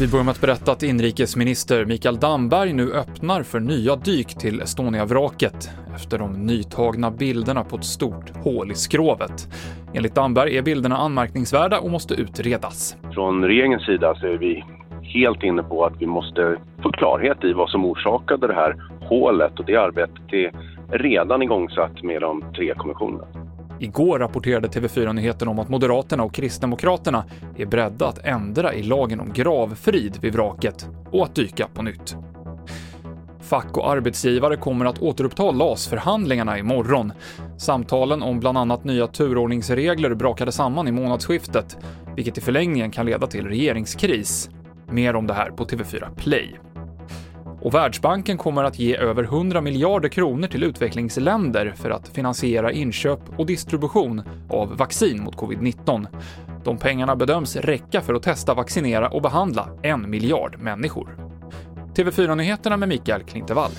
Vi börjar med att berätta att inrikesminister Mikael Damberg nu öppnar för nya dyk till Estonia-vraket efter de nytagna bilderna på ett stort hål i skrovet. Enligt Damberg är bilderna anmärkningsvärda och måste utredas. Från regeringens sida så är vi helt inne på att vi måste få klarhet i vad som orsakade det här hålet och det arbetet är redan igångsatt med de tre kommissionerna. Igår rapporterade TV4 Nyheterna om att Moderaterna och Kristdemokraterna är beredda att ändra i lagen om gravfrid vid vraket och att dyka på nytt. Fack och arbetsgivare kommer att återuppta LAS-förhandlingarna imorgon. Samtalen om bland annat nya turordningsregler brakade samman i månadsskiftet, vilket i förlängningen kan leda till regeringskris. Mer om det här på TV4 Play. Och Världsbanken kommer att ge över 100 miljarder kronor till utvecklingsländer för att finansiera inköp och distribution av vaccin mot covid-19. De pengarna bedöms räcka för att testa, vaccinera och behandla en miljard människor. TV4-nyheterna med Mikael Klintevall.